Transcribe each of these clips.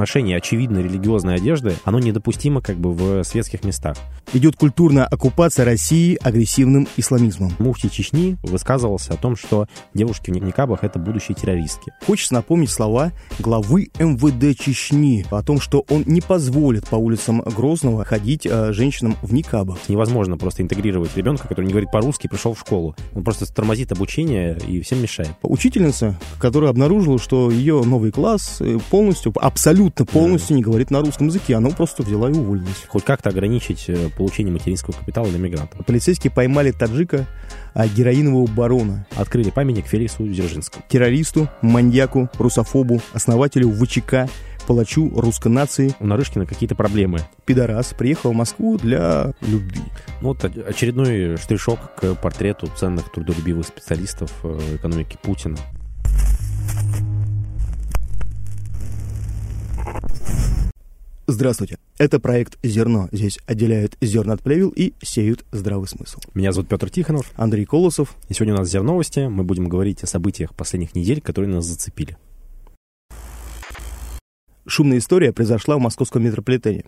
ношение очевидно религиозной одежды, оно недопустимо как бы в светских местах. Идет культурная оккупация России агрессивным исламизмом. Муфти Чечни высказывался о том, что девушки в никабах — это будущие террористки. Хочется напомнить слова главы МВД Чечни о том, что он не позволит по улицам Грозного ходить э, женщинам в никабах. Невозможно просто интегрировать ребенка, который не говорит по-русски, пришел в школу. Он просто тормозит обучение и всем мешает. Учительница, которая обнаружила, что ее новый класс э, полностью, абсолютно полностью не говорит на русском языке, она просто взяла и уволилась. Хоть как-то ограничить э, получение материнского капитала для мигрантов. Полицейские поймали таджика, а, героинового барона, Открыли памятник Феликсу Дзержинскому. террористу, маньяку, русофобу, основателю ВЧК, палачу русской нации, У Нарышкина какие-то проблемы. пидорас, приехал в Москву для любви. Ну, вот очередной штришок к портрету ценных трудолюбивых специалистов э, экономики Путина. Здравствуйте. Это проект «Зерно». Здесь отделяют зерна от плевел и сеют здравый смысл. Меня зовут Петр Тихонов, Андрей Колосов. и сегодня у нас «Зерновости». Мы будем говорить о событиях последних недель, которые нас зацепили. Шумная история произошла в московском метрополитене.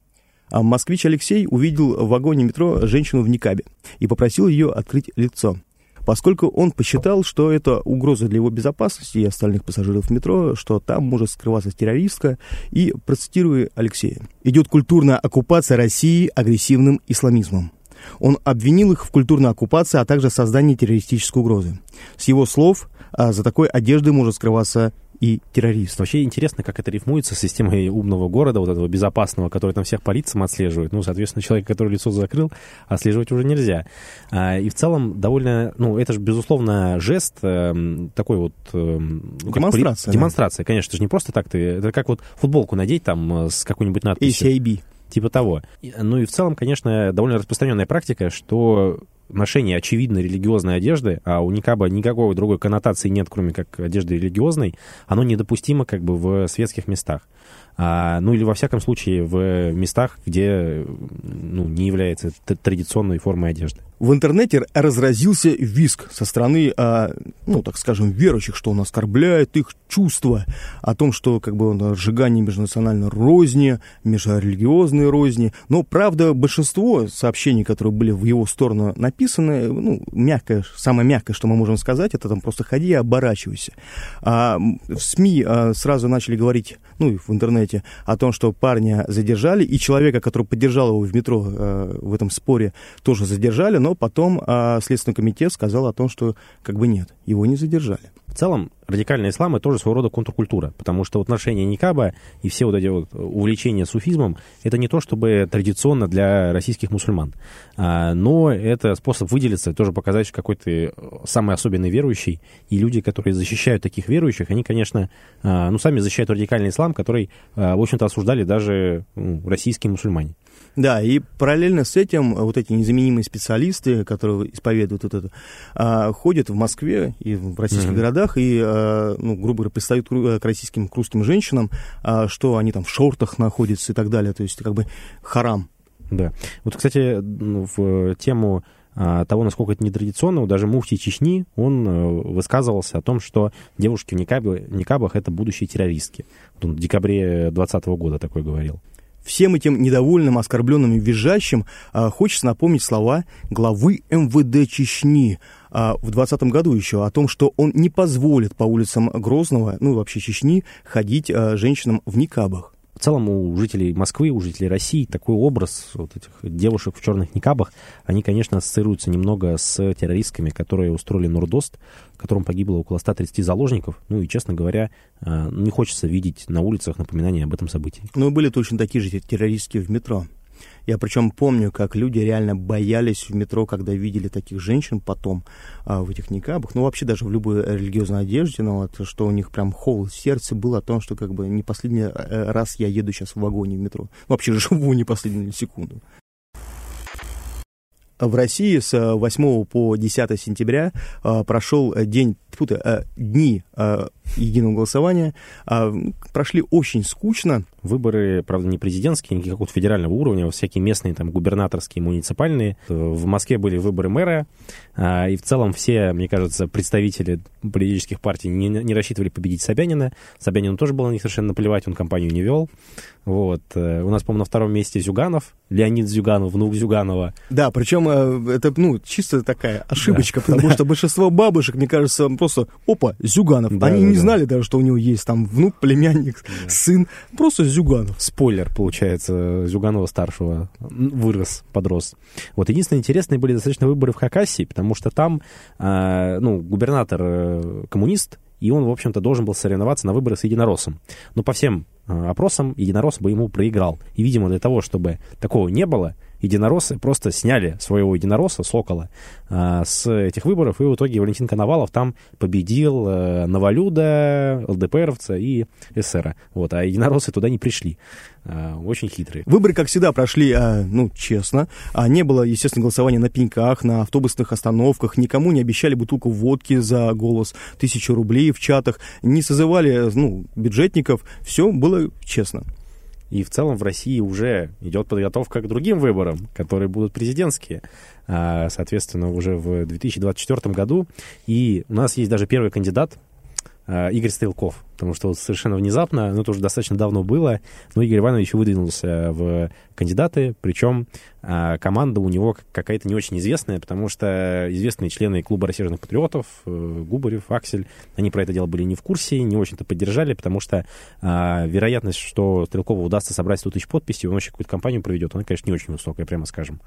А москвич Алексей увидел в вагоне метро женщину в никабе и попросил ее открыть лицо. Поскольку он посчитал, что это угроза для его безопасности и остальных пассажиров метро, что там может скрываться террористка, и процитирую Алексея. «Идет культурная оккупация России агрессивным исламизмом». Он обвинил их в культурной оккупации, а также создании террористической угрозы. С его слов, а, за такой одеждой может скрываться и террорист. Вообще интересно, как это рифмуется с системой умного города, вот этого безопасного, который там всех по лицам отслеживает. Ну, соответственно, человек, который лицо закрыл, отслеживать уже нельзя. А, И в целом довольно, ну, это же, безусловно, жест эм, такой вот... эм, ну, как Демонстрация, да. Демонстрация, конечно, это же не просто так ты... Это как вот футболку надеть там э, с какой-нибудь надписью. ACIB. Типа того. Ну и в целом, конечно, довольно распространенная практика, что ношение очевидно религиозной одежды, а у никаба никакой другой коннотации нет, кроме как одежды религиозной, оно недопустимо как бы в светских местах. А, ну или во всяком случае в местах, где ну, не является традиционной формой одежды. В интернете разразился виск со стороны, а, ну, так скажем, верующих, что он оскорбляет их чувства, о том, что как бы он сжигание межнациональной розни, межрелигиозной розни. Но, правда, большинство сообщений, которые были в его сторону написаны, ну, мягкое, самое мягкое, что мы можем сказать, это там просто ходи и оборачивайся. А, в СМИ а, сразу начали говорить, ну, и в интернете, о том, что парня задержали, и человека, который поддержал его в метро э, в этом споре, тоже задержали, но потом а, Следственный комитет сказал о том, что как бы нет, его не задержали. В целом, радикальный ислам — это тоже своего рода контркультура, потому что вот ношение никаба и все вот эти вот увлечения суфизмом — это не то, чтобы традиционно для российских мусульман, А, но это способ выделиться, тоже показать, что какой ты самый особенный верующий, и люди, которые защищают таких верующих, они, конечно, а, ну, сами защищают радикальный ислам, который, а, в общем-то, осуждали даже ну, российские мусульмане. Да, и параллельно с этим э, вот эти незаменимые специалисты, которые исповедуют вот это, ходят в Москве и в российских Мгм. городах и, а, ну, грубо говоря, пристают к к российским, к русским женщинам, а, что они там в шортах находятся и так далее, то есть как бы харам. Да. Вот, кстати, ну, в тему а, того, насколько это нетрадиционно, даже муфти Чечни, он э, высказывался о том, что девушки в никабе- никабах — это будущие террористки. Он в декабре 2020 года такой говорил. Всем этим недовольным, оскорбленным и визжащим а, хочется напомнить слова главы МВД Чечни а, в 2020 году еще о том, что он не позволит по улицам Грозного, ну и вообще Чечни, ходить а, женщинам в никабах. В целом у жителей Москвы, у жителей России такой образ вот этих девушек в черных никабах, они, конечно, ассоциируются немного с террористками, которые устроили Нордост, в котором погибло около 130 заложников. Ну и, честно говоря, а, не хочется видеть на улицах напоминания об этом событии. Но были точно такие же террористки в метро. Я причем помню, как люди реально боялись в метро, когда видели таких женщин потом а, в этих никабах, ну вообще даже в любой религиозной одежде, но вот, что у них прям холод в сердце был о том, что как бы не последний э, раз я еду сейчас в вагоне в метро. Вообще живу не последнюю секунду. В России с э, 8 по 10 сентября э, прошел день, тьфу ты, э, дни э, единого голосования, а, прошли очень скучно. Выборы, правда, не президентские, не какого-то федерального уровня, всякие местные, там, губернаторские, муниципальные. В Москве были выборы мэра, а, и в целом все, мне кажется, представители политических партий не, не рассчитывали победить Собянина. Собянину тоже было на них совершенно наплевать, он кампанию не вел. Вот. Э, у нас, по-моему, на втором месте Зюганов, Леонид Зюганов, внук Зюганова. Да, причем э, это, ну, чисто такая ошибочка, да. потому да. что большинство бабушек, мне кажется, просто, опа, Зюганов. Да, Они да, не. Знали даже, что у него есть там внук, племянник, да. сын, просто Зюганов. Спойлер, получается, Зюганова старшего вырос, подрос. Вот единственное интересные были достаточно выборы в Хакасии, потому что там, э, ну, губернатор коммунист, и он, в общем-то, должен был соревноваться на выборы с единороссом. Но по всем э, опросам единорос бы ему проиграл. И, видимо, для того, чтобы такого не было, единороссы просто сняли своего единоросса, Сокола, а, с этих выборов, и в итоге Валентин Коновалов там победил а, Новолюда, ЛДПРовца и эсера. Вот, а единороссы туда не пришли. А, очень хитрые. Выборы, как всегда, прошли, ну, честно. Не было, естественно, голосования на пеньках, на автобусных остановках, никому не обещали бутылку водки за голос, тысячу рублей в чатах, не созывали, ну, бюджетников, все было честно. И в целом в России уже идет подготовка к другим выборам, которые будут президентские, а, соответственно, уже в 2024 году. И у нас есть даже первый кандидат, Игорь Стрелков, потому что совершенно внезапно, ну, это уже достаточно давно было, но Игорь Иванович выдвинулся в кандидаты, причем а, команда у него какая-то не очень известная, потому что известные члены клуба рассерженных патриотов, э, Губарев, Аксель, они про это дело были не в курсе, не очень-то поддержали, потому что вероятность, что Стрелкову удастся собрать 100 тысяч подписей, он вообще какую-то кампанию проведет, она, конечно, не очень высокая, прямо скажем.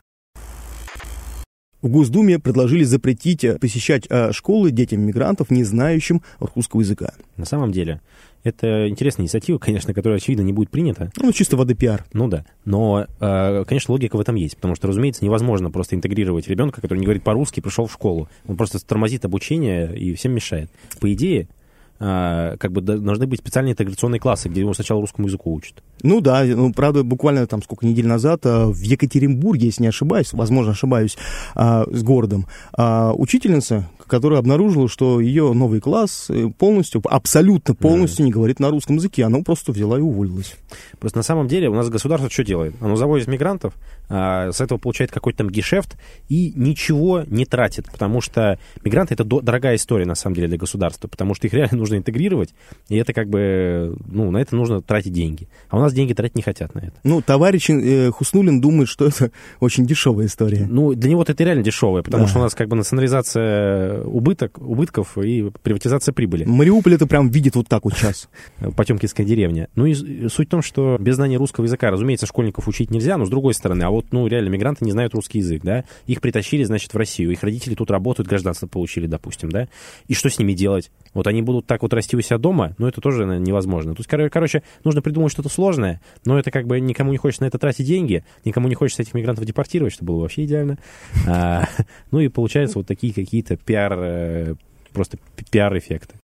В Госдуме предложили запретить э, посещать э, школы детям мигрантов, не знающим русского языка. На самом деле, это интересная инициатива, конечно, которая, очевидно, не будет принята. Ну, чисто воды пиар. Ну да. Но, э, конечно, логика в этом есть. Потому что, разумеется, невозможно просто интегрировать ребенка, который не говорит по-русски, пришел в школу. Он просто тормозит обучение и всем мешает. По идее, как бы должны быть специальные интеграционные классы, где его сначала русскому языку учат. Ну да, ну правда, буквально там сколько недель назад а, в Екатеринбурге, если не ошибаюсь, возможно, ошибаюсь, а, с городом, учительница, которая обнаружила, что ее новый класс э, полностью, абсолютно полностью mm. не говорит на русском языке, она просто взяла и уволилась. Просто на самом деле у нас государство что делает? Оно завозит мигрантов, с этого получает какой-то там гешефт и ничего не тратит, потому что мигранты это дорогая история на самом деле для государства, потому что их реально нужно интегрировать, и это как бы, ну, на это нужно тратить деньги. А у нас деньги тратить не хотят на это. Ну, товарищ э, Хуснулин думает, что это очень дешевая история. Ну, для него это реально дешевая, потому да. что у нас как бы национализация убыток, убытков и приватизация прибыли. Мариуполь это прям видит вот так вот сейчас. Потемкинская деревня. Ну, и суть в том, что без знания русского языка, разумеется, школьников учить нельзя, но с другой стороны, а вот, ну, реально, мигранты не знают русский язык, да, их притащили, значит, в Россию, их родители тут работают, гражданство получили, допустим, да, и что с ними делать? Вот они будут так вот расти у себя дома, но это тоже наверное, невозможно. Тут, короче, нужно придумать что-то сложное, но это как бы никому не хочется на это тратить деньги, никому не хочется этих мигрантов депортировать, что было вообще идеально. А, ну и получается вот такие какие-то пиар, э, просто пиар-эффекты.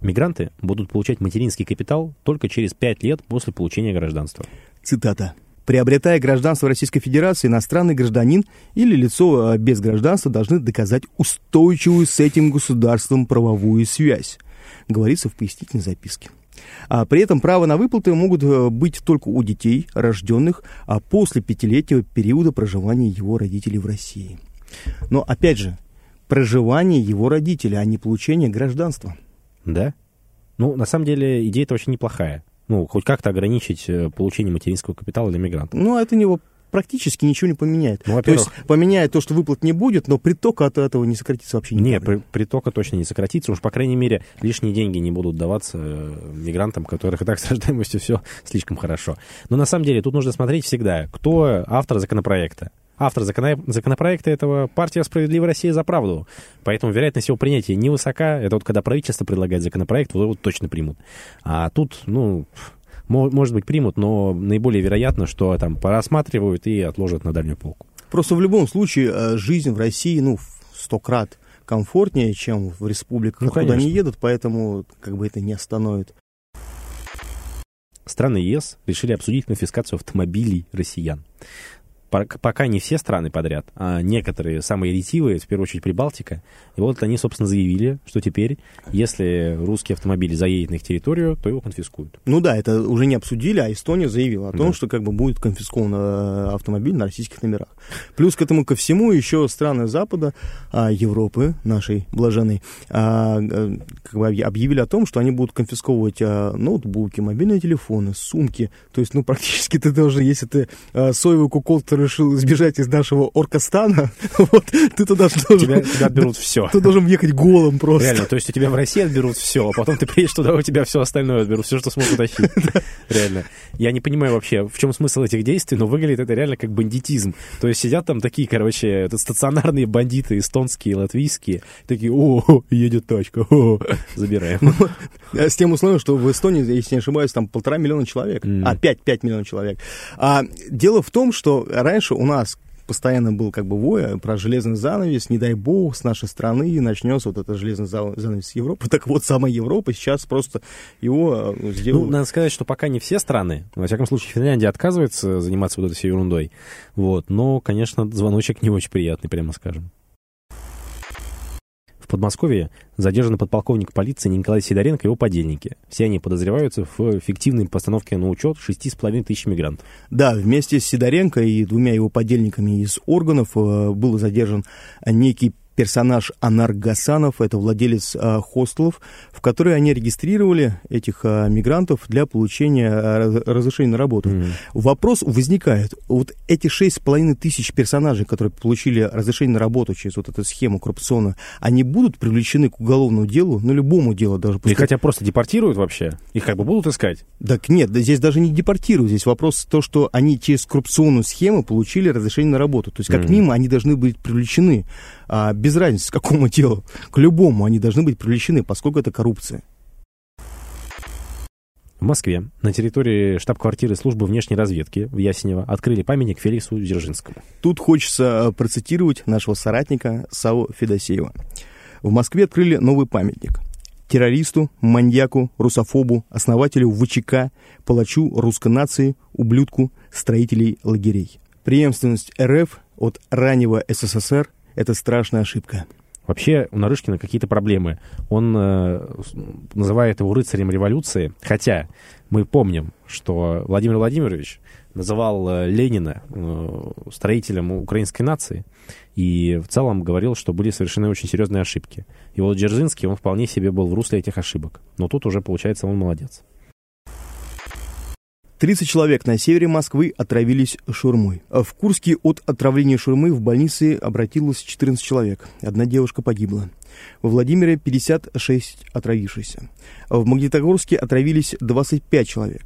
Мигранты будут получать материнский капитал только через пять лет после получения гражданства. Цитата. Приобретая гражданство Российской Федерации, иностранный гражданин или лицо а, без гражданства должны доказать устойчивую с этим государством правовую связь, говорится в пояснительной записке. А при этом право на выплаты могут э, быть только у детей, рожденных а после пятилетнего периода проживания его родителей в России. Но опять же, проживание его родителей, а не получение гражданства. Да. Ну, на самом деле, идея-то очень неплохая ну, хоть как-то ограничить э, получение материнского капитала для мигрантов. Ну, это него практически ничего не поменяет. Ну, то есть поменяет то, что выплат не будет, но притока от этого не сократится вообще никак. Нет, при, притока точно не сократится. Уж, по крайней мере, лишние деньги не будут даваться э, мигрантам, которых и так с рождаемостью все слишком хорошо. Но на самом деле тут нужно смотреть всегда, кто автор законопроекта. Автор законопроекта этого партия «Справедливая Россия за правду». Поэтому вероятность его принятия невысока. Это вот когда правительство предлагает законопроект, вот его точно примут. А тут, ну, может быть, примут, но наиболее вероятно, что там порассматривают и отложат на дальнюю полку. Просто в любом случае э, жизнь в России, ну, сто крат комфортнее, чем в республиках, ну, куда они едут, поэтому как бы это не остановит. Страны ЕС решили обсудить конфискацию автомобилей россиян. Пока не все страны подряд, а некоторые самые ретивые, в первую очередь Прибалтика. И вот они, собственно, заявили, что теперь, если русский автомобиль заедет на их территорию, то его конфискуют. Ну да, это уже не обсудили, а Эстония заявила о том, да. что как бы будет конфискован э, автомобиль на российских номерах. Плюс к этому ко всему еще страны Запада, а, Европы, нашей блаженной, а, э, как бы объявили о том, что они будут конфисковывать а, ноутбуки, мобильные телефоны, сумки. То есть, ну, практически ты должен, если ты соевый кукол, решил сбежать из нашего Оркостана, вот, ты туда должен... Тебя, тебя отберут все. Ты должен ехать голым просто. Реально, то есть у тебя в России отберут все, а потом ты приедешь туда, у тебя все остальное отберут, все, что смогут утащить. Реально. Я не понимаю вообще, в чем смысл этих действий, но выглядит это реально как бандитизм. То есть сидят там такие, короче, это стационарные бандиты, эстонские, латвийские, такие, о, едет тачка, о, забираем. Ну, с тем условием, что в Эстонии, если не ошибаюсь, там полтора миллиона человек, а пять, пять миллионов человек. А дело в том, что раньше у нас постоянно был как бы вой про железный занавес, не дай бог, с нашей страны начнется вот это железный занавес с Европы. Так вот, сама Европа сейчас просто его э, сделала. Ну, надо сказать, что пока не все страны. Во всяком случае, Финляндия отказывается заниматься вот этой всей ерундой. Вот. Но, конечно, звоночек не очень приятный, прямо скажем. Подмосковье задержаны подполковник полиции Николай Сидоренко и его подельники. Все они подозреваются в фиктивной постановке на учет 6,5 тысяч мигрантов. Да, вместе с Сидоренко и двумя его подельниками из органов э, был задержан некий персонаж Анар Гасанов, это владелец а, хостелов, в которые они регистрировали этих а, мигрантов для получения а, разрешения на работу. Mm-hmm. Вопрос возникает, вот эти шесть с половиной тысяч персонажей, которые получили разрешение на работу через вот эту схему коррупционную, они будут привлечены к уголовному делу, ну, любому делу даже. Пускай... Их хотя просто депортируют вообще? Их как бы будут искать? Так нет, да здесь даже не депортируют, здесь вопрос то, что они через коррупционную схему получили разрешение на работу. То есть как mm-hmm. минимум они должны быть привлечены а, без разницы, к какому делу, к любому они должны быть привлечены, поскольку это коррупция. В Москве на территории штаб-квартиры службы внешней разведки в Ясенево открыли памятник Феликсу Дзержинскому. Тут хочется процитировать нашего соратника Саву Федосеева. В Москве открыли новый памятник террористу, маньяку, русофобу, основателю ВЧК, палачу русской нации, ублюдку, строителей лагерей. Преемственность РФ от раннего СССР это страшная ошибка. Вообще у Нарышкина какие-то проблемы. Он э, называет его рыцарем революции, хотя мы помним, что Владимир Владимирович называл э, Ленина э, строителем украинской нации и в целом говорил, что были совершены очень серьезные ошибки. И вот Дзержинский, он вполне себе был в русле этих ошибок. Но тут уже, получается, он молодец. 30 человек на севере Москвы отравились шурмой. В Курске от отравления шурмы в больнице обратилось 14 человек. Одна девушка погибла. Во Владимире 56 отравившихся. В Магнитогорске отравились 25 человек.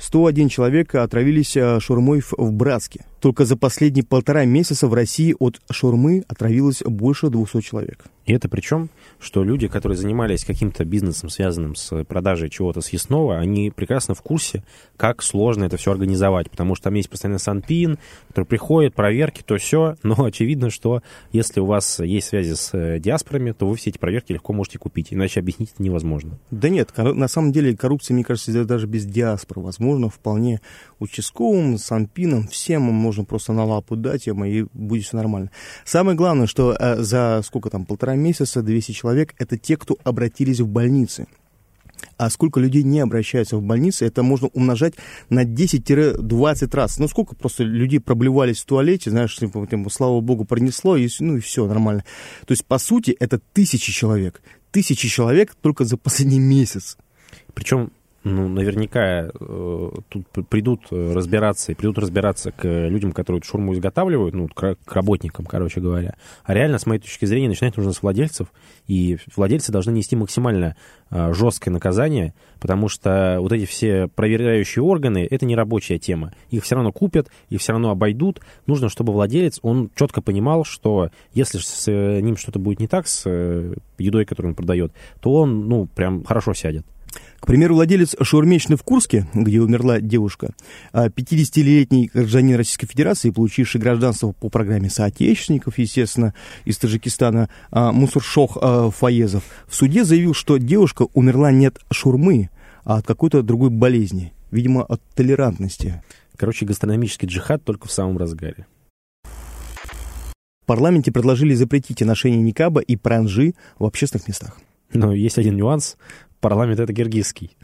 101 человека отравились э, шурмой в Братске. Только за последние полтора месяца в России от шурмы отравилось больше 200 человек. И это причем, что люди, которые занимались каким-то бизнесом, связанным с продажей чего-то съестного, они прекрасно в курсе, как сложно это все организовать, потому что там есть постоянно санпин, который приходит, проверки, то все, но очевидно, что если у вас есть связи с э, диаспорами, то вы все эти проверки легко можете купить, иначе объяснить это невозможно. Да нет, на самом деле коррупция, мне кажется, даже без диаспор возможно, вполне участковым, санпином, всем можно просто на лапу дать, и будет все нормально. Самое главное, что э, за сколько там, полтора месяца 200 человек, это те, кто обратились в больницы. А сколько людей не обращаются в больницы, это можно умножать на 10-20 раз. Ну, сколько просто людей проблевались в туалете, знаешь, типа, слава богу, пронесло, и, ну и все, нормально. То есть, по сути, это тысячи человек. Тысячи человек только за последний месяц. Причем ну, наверняка э, тут придут разбираться, и придут разбираться к людям, которые эту шурму изготавливают, ну, к, к работникам, короче говоря. А реально, с моей точки зрения, начинать нужно с владельцев, и владельцы должны нести максимально э, жесткое наказание, потому что вот эти все проверяющие органы, это не рабочая тема. Их все равно купят, их все равно обойдут. Нужно, чтобы владелец, он четко понимал, что если с ним что-то будет не так, с э, едой, которую он продает, то он, ну, прям хорошо сядет. К примеру, владелец шаурмечной в Курске, где умерла девушка, 50-летний а, гражданин Российской Федерации, получивший гражданство по программе соотечественников, естественно, из Таджикистана, а, Мусуршох а, Фаезов, в суде заявил, что девушка умерла не от шурмы, а от какой-то другой болезни, видимо, от толерантности. Короче, гастрономический джихад только в самом разгаре. парламенте предложили запретить ношение никаба и пранжи в общественных местах. Но есть один нюанс парламент это киргизский.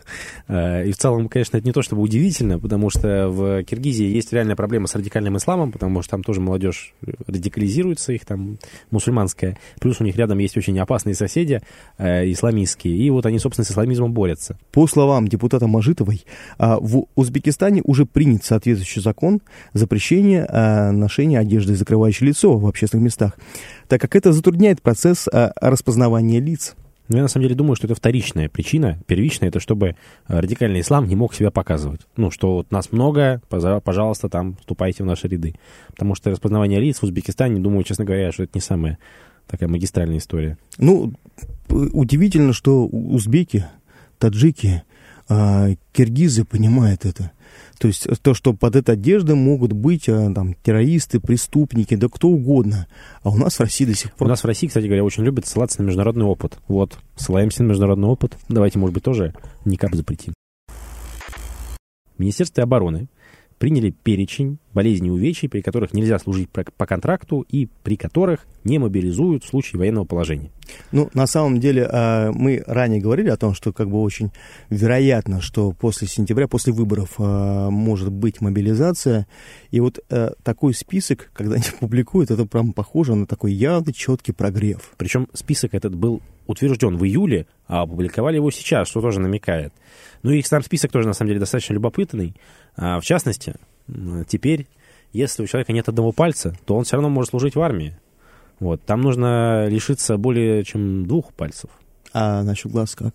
Э, и в целом, конечно, это не то чтобы удивительно, потому что в Киргизии есть реальная проблема с радикальным исламом, потому что там тоже молодежь радикализируется, их там мусульманская. Плюс у них рядом есть очень опасные соседи э, исламистские, и вот они, собственно, с исламизмом борются. По словам депутата Мажитовой, а, в Узбекистане уже принят соответствующий закон запрещения а, ношения одежды, закрывающей лицо в общественных местах, так как это затрудняет процесс а, распознавания лиц. Но я на самом деле думаю, что это вторичная причина. Первичная это чтобы э, радикальный ислам не мог себя показывать. Ну, что вот нас много, пожалуйста, там вступайте в наши ряды. Потому что распознавание лиц в Узбекистане, думаю, честно говоря, что это не самая такая магистральная история. Ну, удивительно, что узбеки, таджики, а, киргизы понимают это. То есть то, что под этой одеждой могут быть а, там, террористы, преступники, да кто угодно. А у нас в России до сих пор... У нас в России, кстати говоря, очень любят ссылаться на международный опыт. Вот, ссылаемся на международный опыт. Давайте, может быть, тоже никак запретим. Министерство обороны приняли перечень болезней и увечий, при которых нельзя служить по контракту и при которых не мобилизуют в случае военного положения. Ну, на самом деле, а, мы ранее говорили о том, что как бы очень вероятно, что после сентября, после выборов а, может быть мобилизация. И вот э, такой список, когда они публикуют, это прям похоже на такой явный четкий прогрев. Причем список этот был утвержден в июле, а опубликовали его сейчас, что тоже намекает. Ну и сам список тоже, на самом деле, достаточно любопытный. А, в частности, теперь, если у человека нет одного пальца, то он все равно может служить в армии. Вот. Там нужно лишиться более чем двух пальцев. А насчет глаз как?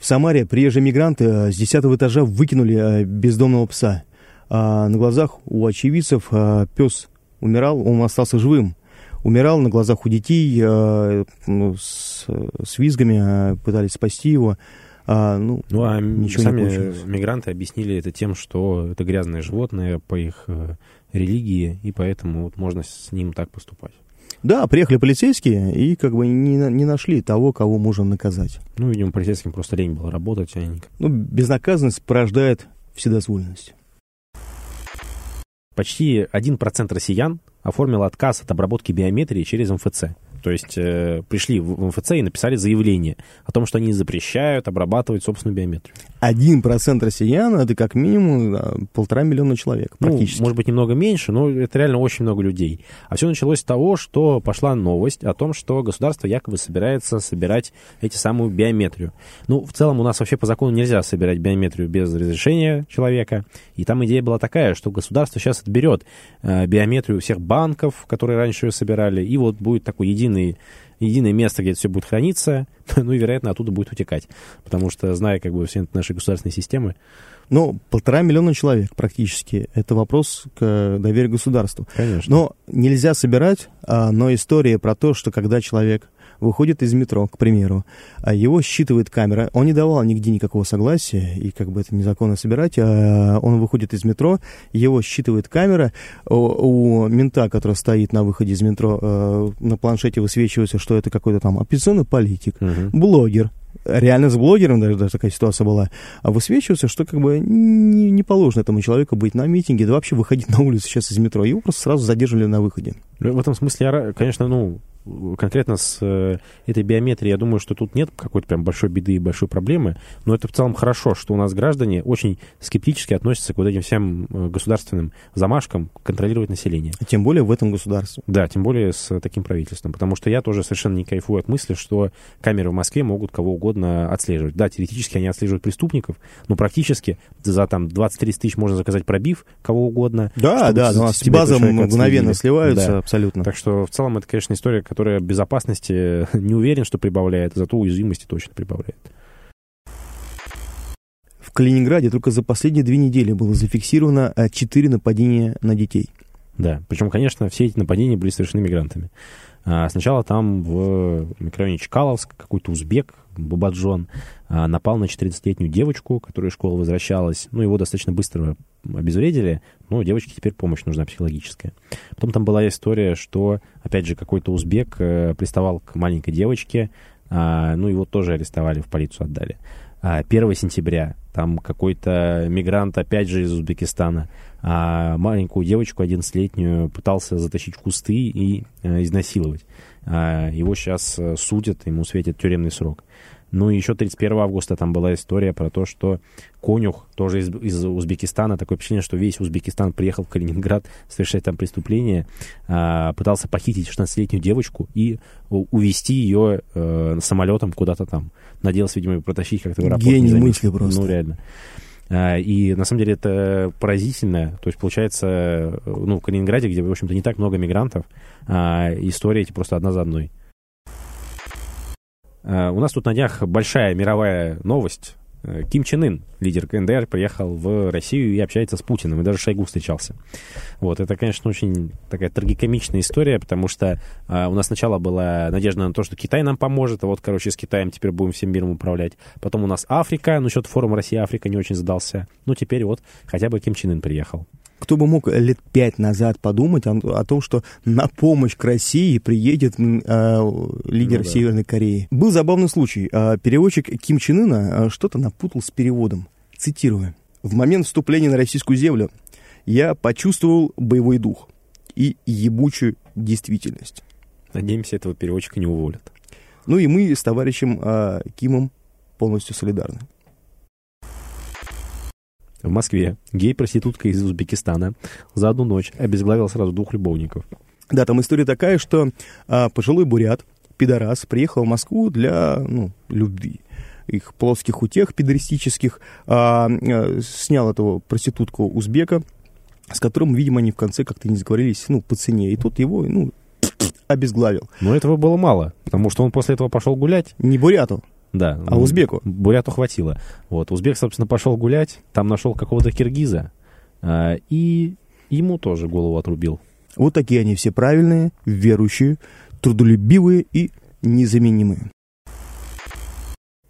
В Самаре приезжие мигранты э, с десятого этажа выкинули э, бездомного пса. А на глазах у очевидцев э, пес умирал, он остался живым. Умирал на глазах у детей, ну, с, с визгами пытались спасти его. А, ну, ну, а ничего сами не мигранты объяснили это тем, что это грязное животное по их религии, и поэтому вот можно с ним так поступать. Да, приехали полицейские и как бы не, не нашли того, кого можно наказать. Ну, видимо, полицейским просто лень было работать, а они... Ну, безнаказанность порождает вседозволенность. Почти 1% россиян оформил отказ от обработки биометрии через МФЦ. То есть э, пришли в МФЦ и написали заявление о том, что они запрещают обрабатывать собственную биометрию. Один процент россиян — это как минимум да, полтора миллиона человек ну, практически. Ну, может быть, немного меньше, но это реально очень много людей. А все началось с того, что пошла новость о том, что государство якобы собирается собирать эти самую биометрию. Ну, в целом у нас вообще по закону нельзя собирать биометрию без разрешения человека. И там идея была такая, что государство сейчас отберет э, биометрию всех банков, которые раньше ее собирали, и вот будет такой единый единый, единое место, где это все будет храниться, ну и, вероятно, оттуда будет утекать. Потому что, зная как бы все наши государственные системы, ну, полтора миллиона человек практически. Это вопрос к доверию государству. Конечно. Но нельзя собирать, а, но история про то, что когда человек выходит из метро, к примеру, а его считывает камера, он не давал нигде никакого согласия, и как бы это незаконно собирать, а он выходит из метро, его считывает камера, у, мента, который стоит на выходе из метро, э, на планшете высвечивается, что это какой-то там оппозиционный политик, угу. блогер, реально с блогером даже, даже такая ситуация была, а высвечивается, что как бы не, не положено этому человеку быть на митинге, да вообще выходить на улицу сейчас из метро. Его просто сразу задерживали на выходе. В этом смысле, я, конечно, ну, конкретно с э, этой биометрией, я думаю, что тут нет какой-то прям большой беды и большой проблемы, но это в целом хорошо, что у нас граждане очень скептически относятся к вот этим всем э, государственным замашкам контролировать население. Тем более в этом государстве. Да, тем более с таким правительством, потому что я тоже совершенно не кайфую от мысли, что камеры в Москве могут кого угодно отслеживать. Да, теоретически они отслеживают преступников, но практически за там 20-30 тысяч можно заказать пробив кого угодно. Да, да, у нас базы мгновенно сливаются да. абсолютно. Так что в целом это, конечно, история, которая безопасности не уверен, что прибавляет, зато уязвимости точно прибавляет. В Калининграде только за последние две недели было зафиксировано 4 а, нападения на детей. Да, причем, конечно, все эти нападения были совершены мигрантами. А сначала там в микрорайоне Чкаловск какой-то узбек, Бабаджон, а, напал на 14-летнюю девочку, которая из школы возвращалась. Ну, его достаточно быстро обезвредили, но девочке теперь помощь нужна психологическая. Потом там была история, что, опять же, какой-то узбек э, приставал к маленькой девочке, а, ну, его тоже арестовали, в полицию отдали. 1 сентября там какой-то мигрант, опять же, из Узбекистана, а маленькую девочку 11-летнюю пытался затащить в кусты и э, изнасиловать. А его сейчас э, судят, ему светит тюремный срок. Ну и еще 31 августа там была история про то, что конюх, тоже из, из Узбекистана, такое впечатление, что весь Узбекистан приехал в Калининград совершать там преступление, а, пытался похитить 16-летнюю девочку и увезти ее э, самолетом куда-то там. Надеялся, видимо, протащить как-то в аэропорт. Гений мысли просто. Ну, реально. А, и на самом деле это поразительно. То есть, получается, ну, в Калининграде, где, в общем-то, не так много мигрантов, а, истории эти просто одна за одной. А, у нас тут на днях большая мировая новость. Э, Ким Чен Ын, лидер КНДР, приехал в Россию и общается с Путиным, и даже Шойгу встречался. Вот, это, конечно, очень такая трагикомичная история, потому что а, у нас сначала была надежда на то, что Китай нам поможет, а вот, короче, с Китаем теперь будем всем миром управлять. Потом у нас Африка, ну, счет форума Россия-Африка не очень задался. Ну, теперь вот хотя бы Ким Чен Ын приехал. Кто бы мог лет пять назад подумать о, о том, что на помощь к России приедет э, лидер ну, да. Северной Кореи. Был забавный случай. Э, переводчик Ким Чен Ына э, что-то напутал с переводом. Цитирую. «В момент вступления на российскую землю я почувствовал боевой дух и ебучую действительность». Надеемся, этого переводчика не уволят. Ну и мы с товарищем э, Кимом полностью солидарны. В Москве гей-проститутка из Узбекистана за одну ночь обезглавила сразу двух любовников. Да, там история такая, что а, пожилой бурят, пидорас, приехал в Москву для ну, любви их плоских утех пидористических, а, а, снял этого проститутку узбека, с которым, видимо, они в конце как-то не сговорились, ну, по цене. И тут его, ну, обезглавил. Но этого было мало, потому что он после этого пошел гулять. Не буряту. Да. А узбеку? Буряту хватило. Вот. Узбек, собственно, пошел гулять, там нашел какого-то киргиза, а, и ему тоже голову отрубил. Вот такие они все правильные, верующие, трудолюбивые и незаменимые.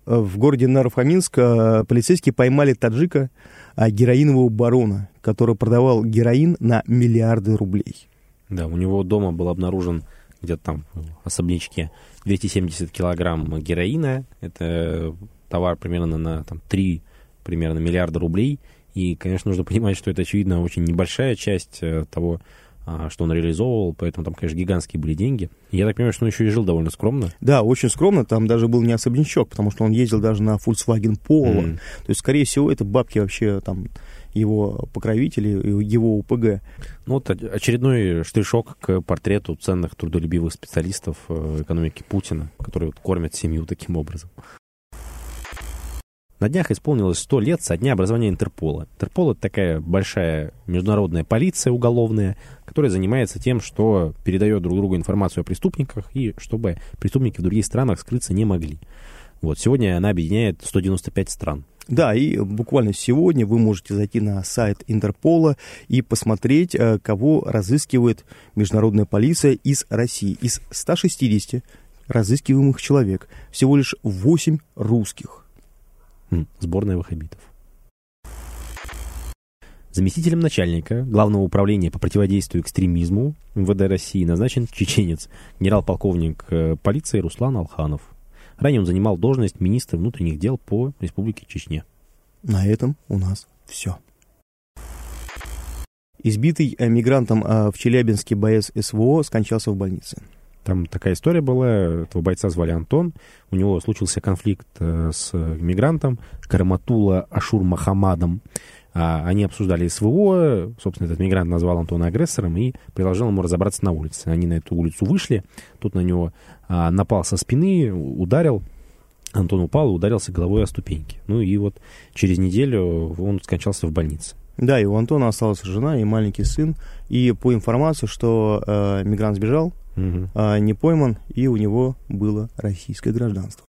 В городе Нарфаминск а, полицейские поймали таджика, а, героинового барона, который продавал героин на миллиарды рублей. Да, у него дома был обнаружен где-то там в особнячке 270 килограмм героина. Это товар примерно на там, 3 примерно миллиарда рублей. И, конечно, нужно понимать, что это, очевидно, очень небольшая часть э, того, а, что он реализовывал, поэтому там, конечно, гигантские были деньги. И я так понимаю, что он еще и жил довольно скромно. Да, очень скромно, там даже был не особнячок, потому что он ездил даже на Volkswagen Polo. Mm. То есть, скорее всего, это бабки вообще там его покровители, его УПГ. Ну вот очередной штришок к портрету ценных трудолюбивых специалистов э, экономики Путина, которые вот кормят семью таким образом. На днях исполнилось 100 лет со дня образования Интерпола. Интерпол — это такая большая международная полиция уголовная, которая занимается тем, что передает друг другу информацию о преступниках и чтобы преступники в других странах скрыться не могли. Вот, сегодня она объединяет 195 стран. Да, и буквально сегодня вы можете зайти на сайт Интерпола и посмотреть, э, кого разыскивает международная полиция из России. Из 160 разыскиваемых человек всего лишь 8 русских. Сборная ваххабитов. Заместителем начальника Главного управления по противодействию экстремизму МВД России назначен чеченец, генерал-полковник э, полиции Руслан Алханов. Ранее он занимал должность министра внутренних дел по Республике Чечня. На этом у нас все. Избитый мигрантом а, в Челябинске боец СВО скончался в больнице. Там такая история была, этого бойца звали Антон, у него случился конфликт э, с мигрантом Караматула Ашур Махамадом. А, они обсуждали СВО, собственно, этот мигрант назвал Антона агрессором и предложил ему разобраться на улице. Они на эту улицу вышли, тут на него а, напал со спины, ударил, Антон упал и ударился головой о ступеньки. Ну и вот через неделю он скончался в больнице. Да, и у Антона осталась жена и маленький сын. И по информации, что э, мигрант сбежал, угу. э, не пойман, и у него было российское гражданство.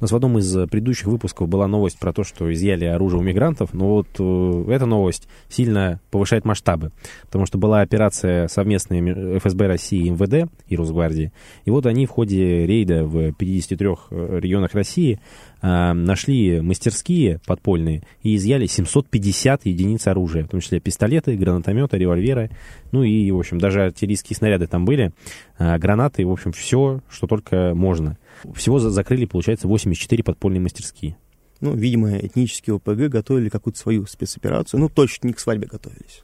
У нас в одном из э, предыдущих выпусков была новость про то, что изъяли оружие у мигрантов, но вот э, эта новость сильно повышает масштабы, потому что была операция совместная ФСБ России, МВД и Росгвардии, и вот они в ходе рейда в 53 э, регионах России э, нашли мастерские подпольные и изъяли 750 единиц оружия, в том числе пистолеты, гранатометы, револьверы, ну и, в общем, даже артиллерийские снаряды там были, гранаты, в общем, все, что только можно. Всего закрыли, получается, 84 подпольные мастерские. Ну, видимо, этнические ОПГ готовили какую-то свою спецоперацию. Ну, точно не к свадьбе готовились.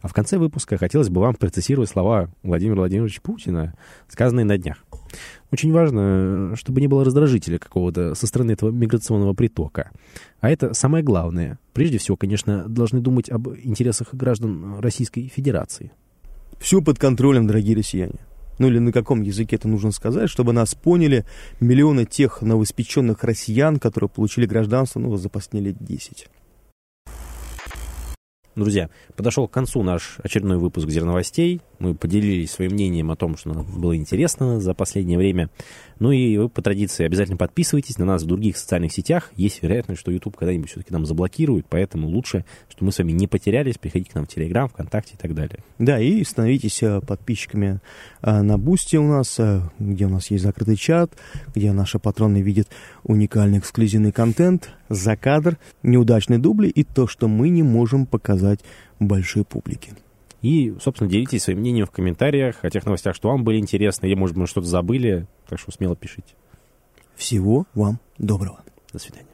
А в конце выпуска хотелось бы вам процессировать слова Владимира Владимировича Путина, сказанные на днях. Очень важно, чтобы не было раздражителя какого-то со стороны этого миграционного притока. А это самое главное. Прежде всего, конечно, должны думать об интересах граждан Российской Федерации. Все под контролем, дорогие россияне. Ну или на каком языке это нужно сказать, чтобы нас поняли миллионы тех новоиспеченных россиян, которые получили гражданство ну, за последние лет 10. Друзья, подошел к концу наш очередной выпуск «Зерновостей». Мы поделились своим мнением о том, что нам было интересно за последнее время. Ну и вы по традиции обязательно подписывайтесь на нас в других социальных сетях. Есть вероятность, что YouTube когда-нибудь все-таки нам заблокирует, поэтому лучше, чтобы мы с вами не потерялись, приходите к нам в Telegram, ВКонтакте и так далее. Да, и становитесь э, подписчиками э, на Boosty у нас, э, где у нас есть закрытый чат, где наши патроны видят уникальный эксклюзивный контент, за кадр, неудачные дубли и то, что мы не можем показать большой публике. И, собственно, делитесь своим мнением в комментариях о тех новостях, что вам были интересны, или, может быть, мы что-то забыли. Так что смело пишите. Всего вам доброго. До свидания.